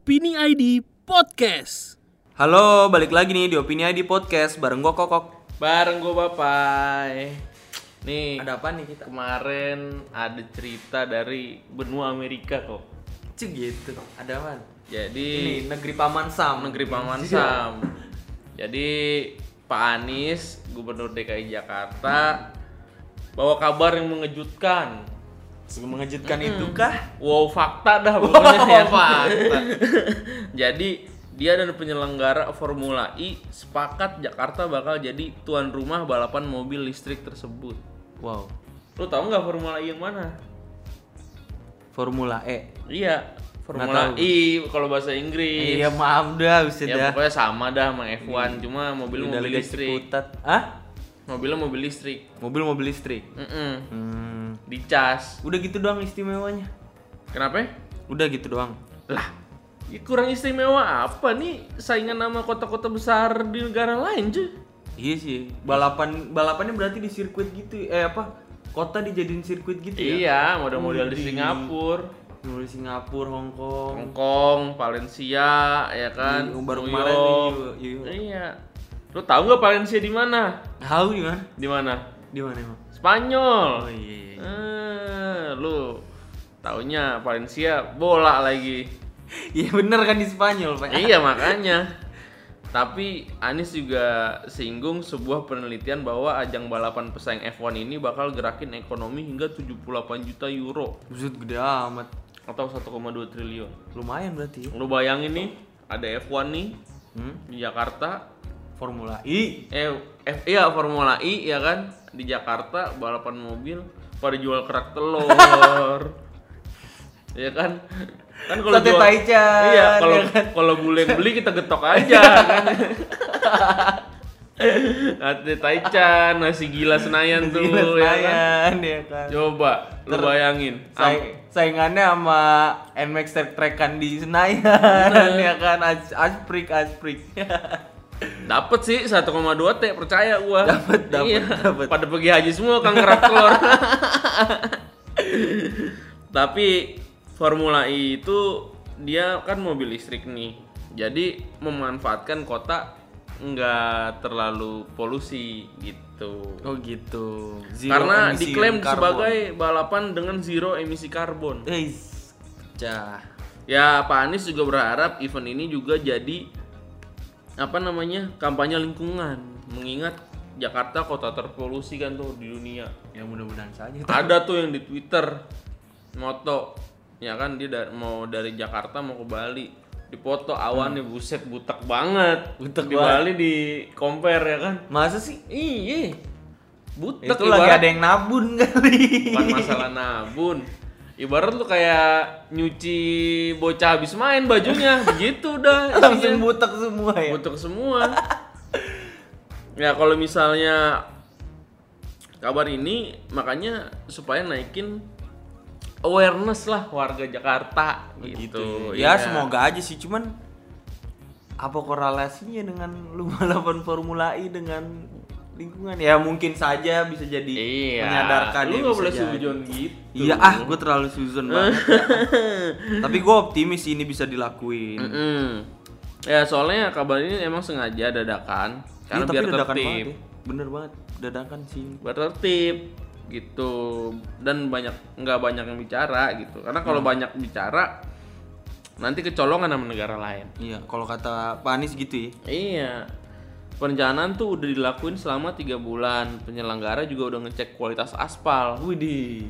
Opini ID Podcast. Halo, balik lagi nih di Opini ID Podcast bareng gue Kokok. Bareng gue Bapai. Nih, Ada apa nih kita? kemarin ada cerita dari benua Amerika kok. Cek gitu. Ada apa? Jadi Ini negeri Paman Sam. negeri Paman Sam. Jadi Pak Anies, Gubernur DKI Jakarta, bawa kabar yang mengejutkan. Mengejutkan itu kah? Wow, fakta dah pokoknya ya. fakta. Jadi dia dan penyelenggara Formula E sepakat Jakarta bakal jadi tuan rumah balapan mobil listrik tersebut. Wow. Lu tahu nggak Formula E yang mana? Formula E. Iya, Formula. E kalau bahasa Inggris. Iya, maaf dah, bisa ya dah. pokoknya sama dah sama F1, cuma mobil Udah mobil Liga listrik. Ciputat. Hah? Mobilnya mobil listrik. Mobil-mobil listrik. Mm-mm. Hmm. Dicas. Udah gitu doang istimewanya. Kenapa? Udah gitu doang. Lah, ya kurang istimewa apa nih saingan nama kota-kota besar di negara lain cuy? Iya sih. Balapan balapannya berarti di sirkuit gitu. Eh apa? Kota dijadiin sirkuit gitu ya? Iya, model-model di. Singapura, Mulai Singapura, Hong Kong. Hong Kong, Valencia, ya kan? Iya, baru kemarin nih, iya. Iya. Lu tahu nggak Valencia di mana? Tahu di mana? Di mana? Di mana emang? Spanyol. Oh iya. iya. Eh, lu taunya Valencia bola lagi. Iya bener kan di Spanyol, Pak. iya makanya. Tapi Anies juga singgung sebuah penelitian bahwa ajang balapan pesaing F1 ini bakal gerakin ekonomi hingga 78 juta euro Buset gede amat. atau 1,2 triliun. Lumayan berarti. ya. Lu bayangin nih, ada F1 nih Hmm? di Jakarta. Formula E. Eh, F iya Formula E ya kan di Jakarta balapan mobil pada jual kerak telur. Iya kan? Kan kalau jual taichan, Iya, kalau ya kan? kalau bule beli kita getok aja kan. Sate taichan, nasi gila Senayan tuh Gila ya kan. Senayan, ya kan. Coba lu bayangin. Say- saingannya sama NMAX track trackan di Senayan ya kan As asprik asprik. Dapat sih 1,2 T percaya gua. Dapet, dapet, Iya. dapet. Pada pergi haji semua kang kerak telur. Tapi Formula E itu dia kan mobil listrik nih. Jadi memanfaatkan kota nggak terlalu polusi gitu. Oh gitu. Zero Karena diklaim carbon. sebagai balapan dengan zero emisi karbon. Eis, pecah. Ya, Pak Anies juga berharap event ini juga jadi apa namanya kampanye lingkungan, mengingat Jakarta kota terpolusi kan tuh di dunia. Ya mudah-mudahan saja. Ada tuh yang di Twitter moto, ya kan dia da- mau dari Jakarta mau ke Bali, dipoto awannya buset butek banget. Butek di banget. Bali di compare ya kan. Masa sih? Iya, butek Itu lagi ibarat- ada yang nabun kali. bukan masalah nabun ibarat tuh kayak nyuci bocah habis main bajunya begitu udah Langsung butek semua ya. butuh semua ya kalau misalnya kabar ini makanya supaya naikin awareness lah warga Jakarta gitu, ya. Ya Iya. semoga aja sih cuman apa korelasinya dengan lu balapan Formula E dengan lingkungan ya mungkin saja bisa jadi iya menyadarkan lu ya, bisa boleh sujon gitu Iya ah gue terlalu suzon banget. Tapi gue optimis ini bisa dilakuin. Mm-mm. ya soalnya kabar ini emang sengaja dadakan karena Iya, tapi biar dadakan tertib banget ya. Bener banget dadakan sih. biar tertib gitu dan banyak nggak banyak yang bicara gitu karena kalau banyak bicara nanti kecolongan sama negara lain Iya kalau kata Pak Anies gitu ya. iya perencanaan tuh udah dilakuin selama tiga bulan penyelenggara juga udah ngecek kualitas aspal Widih.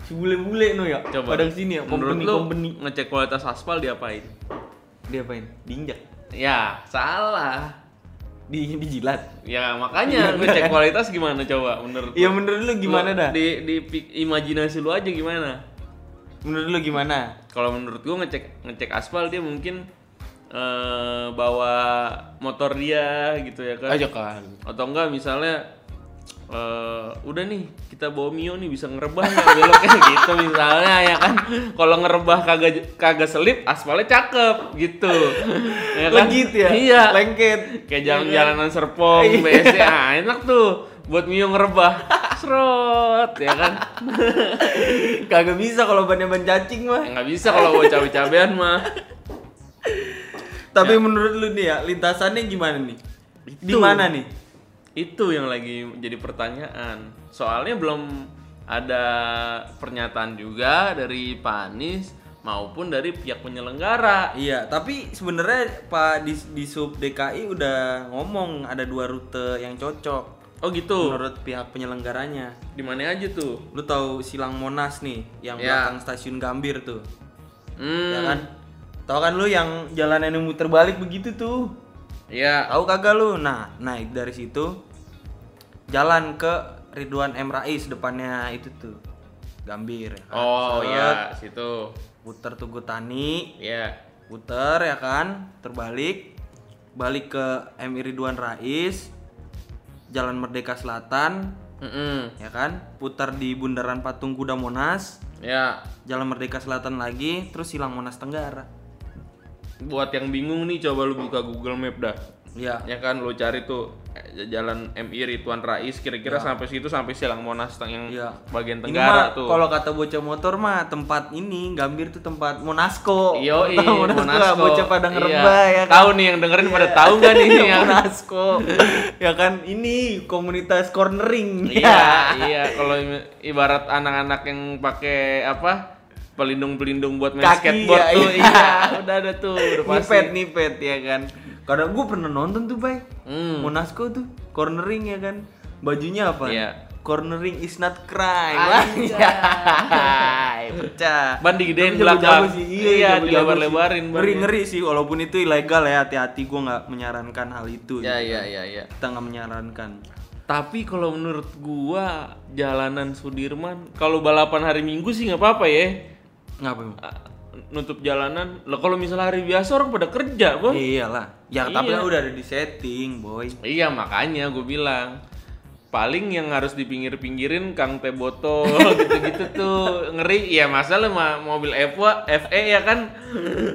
Si bule-bule no ya. coba Pada sini ya. menurut Company company. ngecek kualitas aspal diapain Dia apain? Diinjak. ya salah Di dijilat. ya makanya ngecek kualitas gimana coba menurut lu? menurut lu gimana Lu dah? di di imajinasi lu aja gimana Menurut lu gimana? kalau menurut gua ngecek ngecek aspal dia mungkin eh, bawa motor dia gitu ya kan? Aja kan. atau enggak misalnya eh, udah nih kita bawa Mio nih bisa ngerebah nggak beloknya? Gitu misalnya ya kan? Kalau ngerebah kagak kagak selip aspalnya cakep gitu. Ya kan? Legit ya? iya. Lengket. kayak jalan-jalanan Serpong Iya. BSD ah enak tuh buat Mio ngerebah. Serot ya kan? Kagak bisa kalau bannya ban cacing mah. nggak bisa kalau bawa cabai-cabean mah Tapi Ya. menurut lu nih ya, lintasannya gimana nih? Di mana nih? Itu yang lagi jadi pertanyaan. Soalnya belum ada pernyataan juga dari Pak Anies maupun dari pihak penyelenggara. Iya, tapi sebenarnya Pak di, di sub DKI udah ngomong ada dua rute yang cocok Oh gitu. menurut pihak penyelenggaranya. Di mana aja tuh? Lu tahu Silang Monas nih, yang Ya. belakang stasiun Gambir tuh. Hmm. Ya kan? Tahu kan lu yang jalan yang muter balik begitu tuh. Iya. Tahu kagak lu? Nah, naik dari situ jalan ke Ridwan M Rais depannya itu tuh. Gambir. ya kan? Oh Set, iya, situ. Puter Tugu Tani, Iya. puter ya kan, terbalik, balik ke MI Ridwan Rais, Jalan Merdeka Selatan, Mm-mm. ya kan, putar di Bundaran Patung Kuda Monas, Ya. Jalan Merdeka Selatan lagi, terus silang Monas Tenggara. Buat yang bingung nih coba lu buka Google Map dah. Ya, Ya kan lu cari tuh eh, jalan MI Rituan Rais kira-kira sampai situ sampai Silang Monas yang ya. bagian Ini tenggara mah tuh. kalau kata bocah motor mah tempat ini Gambir tuh tempat Monasco. Iyo, Tahu Monasco. Bocah pada Iya. ngerebah ya kan. Tahu nih yang dengerin pada tahu nggak nih ya? Monasco. ya kan ini komunitas cornering. iya, iya. Kalau ibarat anak-anak yang pakai apa? Pelindung-pelindung buat main Kaki, skateboard ya, tuh. iya. Iya, udah ada tuh, udah pasti. nipet nipet ya kan kadang gue pernah nonton tuh bay Hmm. Monasco tuh cornering ya kan bajunya apa Iya. cornering is not crime Anjay. Anjay, pecah Ban digedein belakang. sih Iya, iya, dilebar-lebarin sih. ban ngeri ya. ngeri sih walaupun itu ilegal ya hati-hati gue nggak menyarankan hal itu Ya, gitu ya, kan. ya, ya. kita nggak menyarankan Tapi kalau menurut gua jalanan Sudirman kalau balapan hari Minggu sih nggak apa-apa ya. Ngapa Ah, nutup jalanan. Lah kalau misalnya hari biasa orang pada kerja, Bang. iyalah. Ya tapi Iya. kan udah ada di setting boy. Iya makanya gue bilang. Paling yang harus dipinggir-pinggirin Kang Teh Botol gitu-gitu tuh. Ngeri. Ya masalah mah mobil F1 FE ya kan?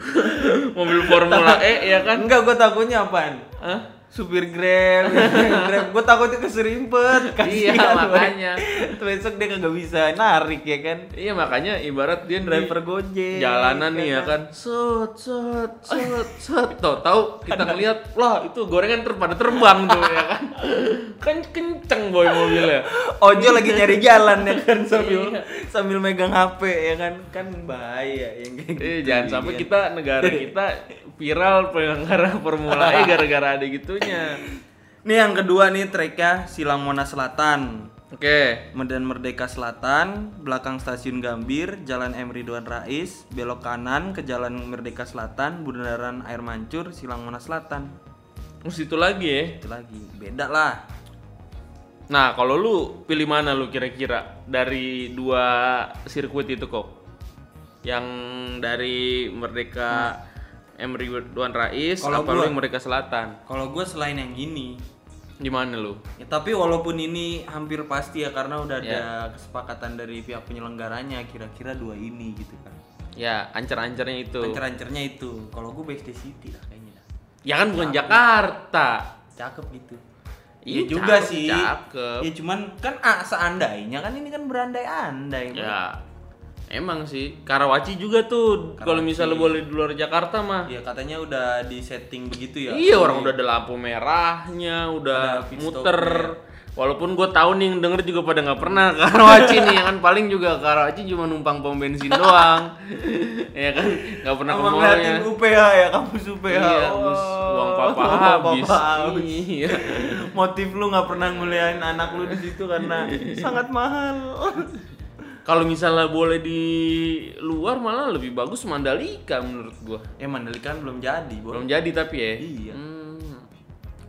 Mobil Formula E ya kan? Enggak gue takutnya apaan? Hah? Supir grab, grab, gue takutnya keserimpet, Iya, kasihan, boy. makanya. besok dia kagak bisa narik ya kan, iya makanya ibarat dia di driver gojek, jalanan nih ya kan set set set set tau tahu kita ngeliat lah itu gorengan ter pada terbang tuh ya kan kan kenceng boy mobilnya Ojo lagi nyari jalan ya kan sambil Iya. sambil megang HP ya kan, kan bahaya yang kayak Eh, gitu. jangan sampai Iya. kita negara kita viral penyelenggara Formula E gara-gara ada gitunya. Nih yang kedua nih treknya Silang Monas Selatan, Oke. Medan Merdeka Selatan, belakang stasiun Gambir, Jalan M Ridwan Rais, belok kanan ke Jalan Merdeka Selatan, Bundaran Air Mancur, Silang Monas Selatan. Terus itu lagi ya. Itu lagi, beda lah. Nah, kalau lu pilih mana lu kira-kira dari dua sirkuit itu kok? Yang dari Merdeka M Ridwan Rais Kalau apa lu gua- yang Merdeka Selatan? Kalau gue selain yang ini, Di mana lu? ya, tapi walaupun ini hampir pasti ya karena udah ada Ya. kesepakatan dari pihak penyelenggaranya kira-kira dua ini gitu kan. Ya, ancer-ancernya itu. Ancer-ancernya itu. Kalau gue BSD City lah kayaknya. Ya kan bukan Jakarta. Cakep gitu. Iya, Iya juga cakep, sih. cakep. Ya cuman kan ah, seandainya kan ini kan berandai-andai. Bro. Ya, emang sih. Karawaci juga tuh. Kalau misalnya boleh di luar Jakarta mah. Ya katanya udah di setting begitu ya. Iya orang udah ada lampu merahnya, udah Ada muter. stopnya. Walaupun gue tahu nih yang denger juga pada nggak pernah ke Karawaci nih, ya kan paling juga Karawaci cuma numpang pom bensin doang, ya kan nggak pernah ke Sama mallnya. UPH ya, kampus UPH. Iya, Oh, bus uang papa uang habis. papa habis. Iya. Motif lu nggak pernah nguliahin anak lu di situ karena sangat mahal. Kalau misalnya boleh di luar malah lebih bagus Mandalika menurut gua. Ya Mandalika kan belum jadi, Bro. Belum jadi tapi ya. Iya. Hmm.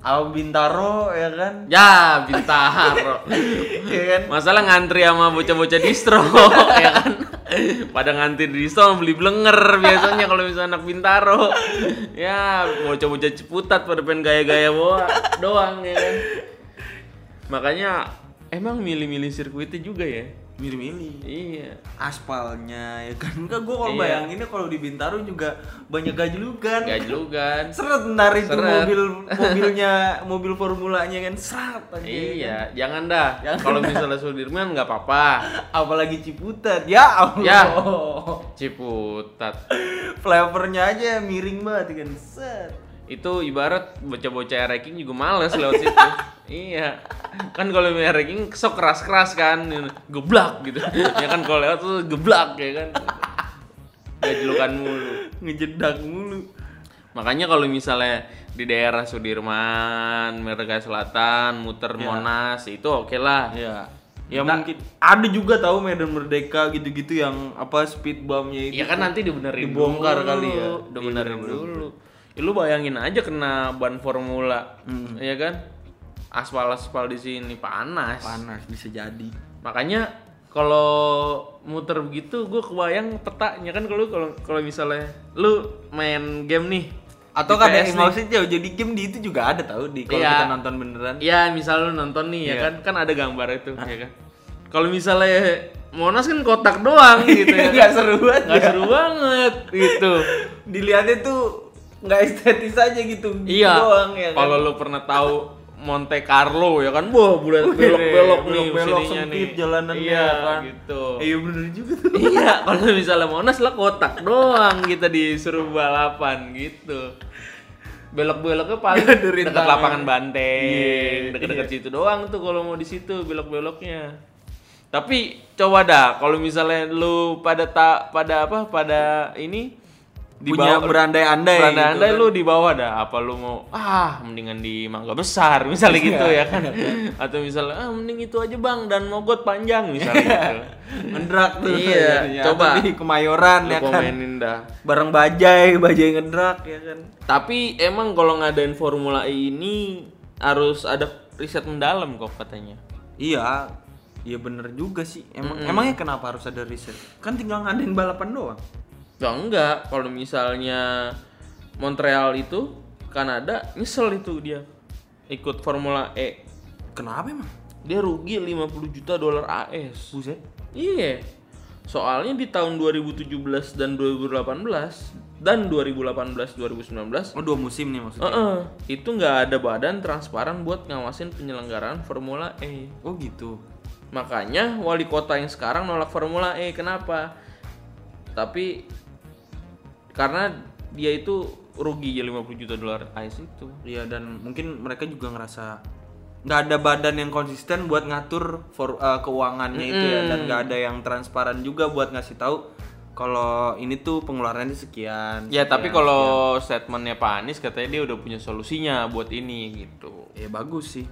Al Bintaro ya kan. Ya, Bintaro. ya kan. Masalah ngantri sama bocah-bocah distro ya kan. Pada ngantri di distro beli blenger biasanya kalau misalnya anak Bintaro. Ya, bocah-bocah Ciputat pada pengen gaya-gaya bawa doang ya kan. Makanya emang milih-milih sirkuitnya juga ya. Milih-milih. Iya. Aspalnya ya kan. Enggak gua kalau Iya. bayanginnya kalau di Bintaro juga banyak gajlukan. Gajlugan. Seret ntar itu Seret. mobil mobilnya mobil formulanya kan seret aja, ya kan. Iya, jangan dah. Kalau misalnya Sudirman nggak apa-apa. Apalagi Ciputat. Ya Allah. Ya. Ciputat. Flavornya aja miring banget kan. Set. Itu ibarat bocah-bocah ranking juga males lewat situ iya kan kalau main ranking sok keras-keras kan geblak gitu ya kan kalau lewat tuh geblak ya kan gajlukan mulu Ngejedak mulu. makanya kalau misalnya di daerah Sudirman, Merdeka Selatan, muter Ya. Monas itu oke lah Ya. Ya Nah- mungkin ada juga tahu Medan Merdeka gitu-gitu yang apa speed bumpnya itu. Iya kan nanti dibenerin Dibongkar dulu. kali ya. Dibenerin Iya, dulu. Ya, lu bayangin aja kena ban formula, Hmm. ya kan? Aspal-aspal di sini panas. panas bisa jadi. Makanya kalau muter begitu gue kebayang petanya kan kalau kalau kalau misalnya lu main game nih Atau kan maksudnya jauh jadi game di itu juga ada tahu di kalau Iya. kita nonton beneran. Iya, misal lu nonton nih ya Iya. kan, kan ada gambar itu, ya kan. Kalau misalnya Monas kan kotak doang gitu ya. Nggak seru banget. Ya. seru banget gitu. Dilihatnya tuh nggak estetis aja gitu. Iya. Doang ya kan. Kalau lu pernah tahu Monte Carlo ya kan, wah bulat Wih, belok-belok nih belok-belok sininya sempit nih. jalanannya iya, kan. gitu. Iya bener juga tuh. iya, kalau misalnya Monas lah kotak doang kita disuruh balapan gitu. Belok-beloknya paling ada dekat lapangan banteng, Iya, dekat-dekat iya. situ doang tuh kalau mau di situ belok-beloknya. Tapi coba dah kalau misalnya lu pada tak pada apa pada ini di Punya berandai-andai berandai-andai gitu lu di bawah dah apa lu mau ah mendingan di mangga besar misalnya gitu ya kan atau misalnya ah mending itu aja bang dan mogot panjang misalnya gitu Ngedrak tuh. Iya, Ya, coba. atau di Kemayoran lu ya kan. komenin dah Bareng bajai, bajai ngedrak ya kan. tapi emang kalau ngadain Formula E ini harus ada riset mendalam kok katanya Iya, iya bener juga sih. Emang emangnya kenapa harus ada riset? Kan tinggal ngadain balapan doang. Ya enggak kalau misalnya Montreal itu Kanada nyesel itu dia ikut Formula E Kenapa emang? dia rugi 50 juta dolar AS Buset. Iya. Soalnya di tahun 2017 dan 2018 dan 2018 2019 Oh dua musim nih maksudnya. eh, itu nggak ada badan transparan buat ngawasin penyelenggaraan Formula E. Oh gitu. Makanya wali kota yang sekarang nolak Formula E. Kenapa? Tapi karena dia itu rugi ya 50 juta dolar AS itu. Iya dan mungkin mereka juga ngerasa nggak ada badan yang konsisten buat ngatur for, eh, keuangannya itu ya dan nggak ada yang transparan juga buat ngasih tahu kalau ini tuh pengeluarannya sekian. Ya sekian, tapi kalau statementnya Pak Anies katanya dia udah punya solusinya buat ini gitu. ya bagus sih.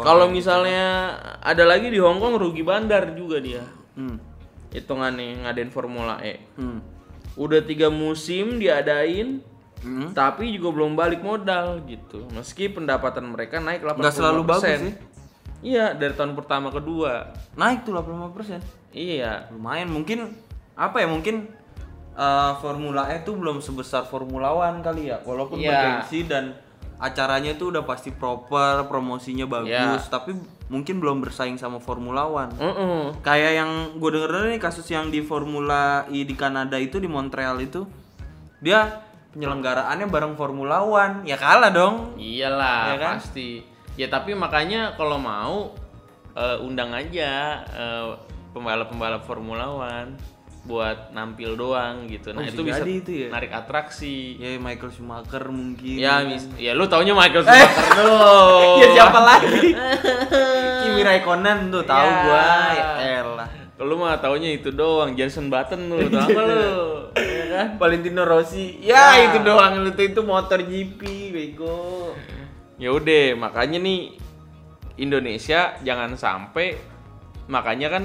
Kalau misalnya ada lagi di Hong Kong rugi bandar juga dia. Hmm. Hitungannya ngadain Formula E. Hmm. Udah tiga musim diadain, Hmm. tapi juga belum balik modal gitu. Meski pendapatan mereka naik 85%. Nggak selalu bagus sih. Iya, dari tahun pertama kedua. Naik tuh 85%. Iya. Lumayan mungkin apa ya mungkin eh, Formula E tuh belum sebesar Formula One kali ya. Walaupun Iya. bergengsi dan acaranya tuh udah pasti proper, promosinya bagus, Iya. tapi mungkin belum bersaing sama Formula One. Heeh. Kayak yang gue denger nih kasus yang di Formula E di Kanada itu di Montreal itu dia penyelenggaraannya bareng Formula One ya kalah dong Iyalah, Iya kan? pasti. Ya tapi makanya kalau mau eh, undang aja eh, pembalap-pembalap Formula One buat nampil doang gitu. Nah, Oh, itu bisa itu ya? narik atraksi. ya Michael Schumacher mungkin Ya, mis ya lu taunya Michael Schumacher ya dong. siapa lagi Kimi Raikkonen tuh tahu Ya. gua ya elah Lu mah taunya itu doang, Jensen Button lu, tau apa lu? Ya kan? Valentino Rossi ya, Ya. itu doang itu itu motor GP bego Ya udah, makanya nih Indonesia jangan sampai makanya kan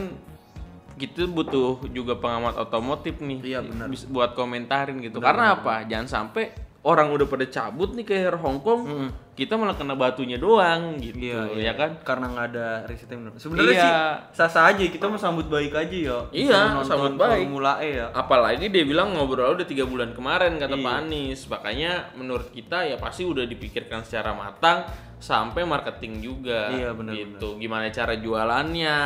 gitu butuh juga pengamat otomotif nih Iya, benar. bis- buat komentarin gitu karena apa jangan sampai orang udah pada cabut nih ke Hong Kong Mm-mm. kita malah kena batunya doang gitu Iya, ya kan Karena nggak ada benar. Sebenarnya Iya. sih sah-sah aja kita mau sambut baik aja ya. Iya, sambut baik. Formula E ya. apalagi dia bilang ngobrol udah tiga bulan kemarin kata Iya. Pak Anies makanya menurut kita ya pasti udah dipikirkan secara matang sampai marketing juga Iya, benar, gitu. Gimana cara jualannya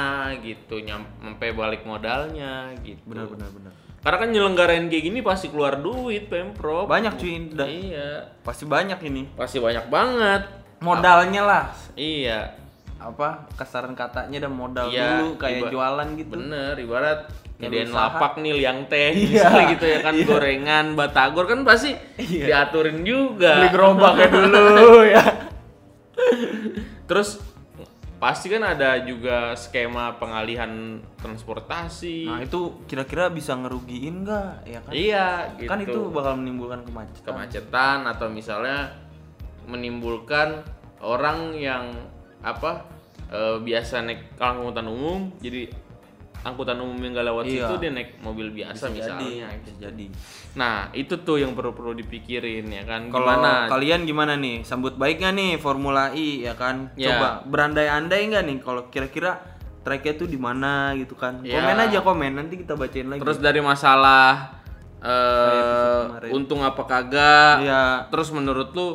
gitu. Nyam- sampai balik modalnya gitu. Benar benar benar. karena kan nyelenggarain kayak gini pasti keluar duit pemprov. Banyak cuy, da- iya. Pasti banyak ini. pasti banyak banget. Modalnya lah. iya. Apa kasaran katanya dan modal Iya, dulu kayak jualan gitu. bener ibarat usaha. lapak nih liang teh Iya. gitu ya kan gorengan batagor kan pasti diaturin juga. Beli gerobaknya dulu ya terus pasti kan ada juga skema pengalihan transportasi. Nah itu kira-kira bisa ngerugiin nggak? Ya kan? Iya gitu kan itu bakal menimbulkan kemacetan. Kemacetan atau misalnya menimbulkan orang yang apa eh, biasa naik angkutan umum jadi angkutan umum yang gak lewat Iya. situ dia naik mobil biasa bisa jadi misalnya bisa jadi nah itu tuh yang perlu perlu dipikirin ya kan kalau gimana kalian gimana nih sambut baik nggak nih Formula E ya kan Ya. coba berandai-andai nggak nih kalau kira-kira tracknya tuh di mana gitu kan Ya. komen aja komen nanti kita bacain lagi terus dari masalah kemarin. untung apa kagak Iya. terus menurut lu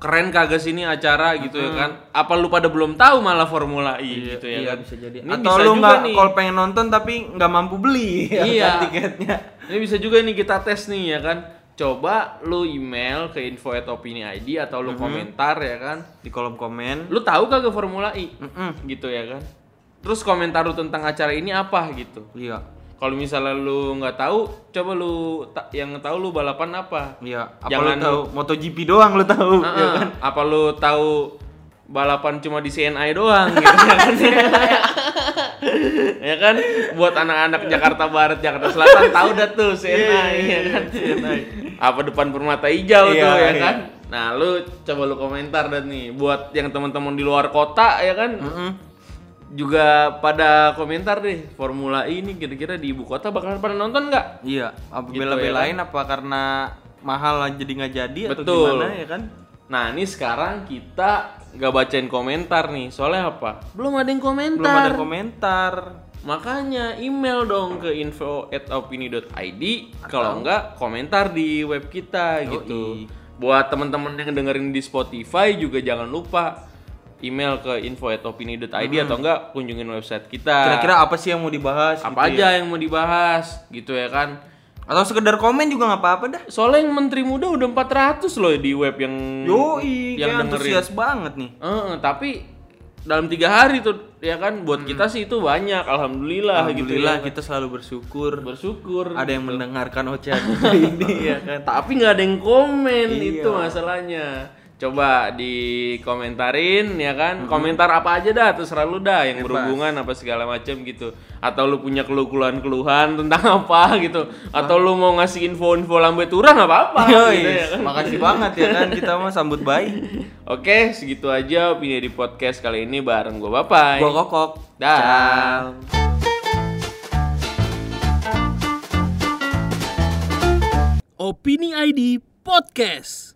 keren kagak sini acara gitu ya kan apa lu pada belum tahu malah Formula E gitu ya iya, kan bisa jadi Ini atau bisa lu nggak kalau pengen nonton tapi nggak mampu beli ya Iya. kan, tiketnya Ini bisa juga nih kita tes nih ya kan. Coba lu email ke info at opini ID atau lu komentar ya kan. di kolom komen Lu tahu kagak Formula E? Mm-mm. Gitu ya kan. Terus komentar lu tentang acara ini apa gitu. iya Kalau misalnya lu nggak tahu, coba lu ta- yang tahu lu balapan apa? iya apa Jangan- lu tahu MotoGP doang lu tahu ya Heeh. kan Apa lu tahu balapan cuma di CNI doang gitu ya kan? ya kan buat anak-anak Jakarta Barat Jakarta Selatan tahu dah tuh CNI ya kan apa depan permata hijau Iya, tuh ya iya. kan nah lu coba lu komentar dan nih buat yang teman-teman di luar kota ya kan Mm-mm. Juga pada komentar deh Formula E ini kira-kira di ibu kota bakalan pada nonton nggak iya apa Gitu bela-belain apa karena mahal jadi nggak jadi atau Betul. gimana ya kan Nah ini sekarang kita nggak bacain komentar nih soalnya apa? Belum ada yang komentar. belum ada komentar Makanya email dong ke info at opini.id kalau enggak komentar di web kita gitu. Buat teman-teman yang dengerin di Spotify juga jangan lupa email ke info at opini.id atau enggak kunjungin website kita. kira-kira apa sih yang mau dibahas apa gitu aja ya? yang mau dibahas gitu ya kan. atau sekedar komen juga nggak apa-apa dah Soalnya yang menteri muda udah 400 loh di web yang Yoi, yang antusias banget nih. Eh, tapi dalam tiga hari tuh ya kan buat kita sih itu banyak alhamdulillah, gitu Alhamdulillah ya kita selalu bersyukur. bersyukur Ada yang mendengarkan ocehan ini ya kan. tapi nggak ada yang komen Iya. itu masalahnya coba dikomentarin ya kan komentar apa aja dah terserah lu dah yang berhubungan apa segala macam gitu atau lu punya keluhan keluhan tentang apa gitu atau lu mau ngasih info-info lambe turang apa-apa Yoi, gitu ya kan. makasih banget ya kan kita mah sambut baik. Oke, segitu aja opini di podcast kali ini bareng gue Bapai. Gua kokok. Dah. Ciao. Opini ID Podcast.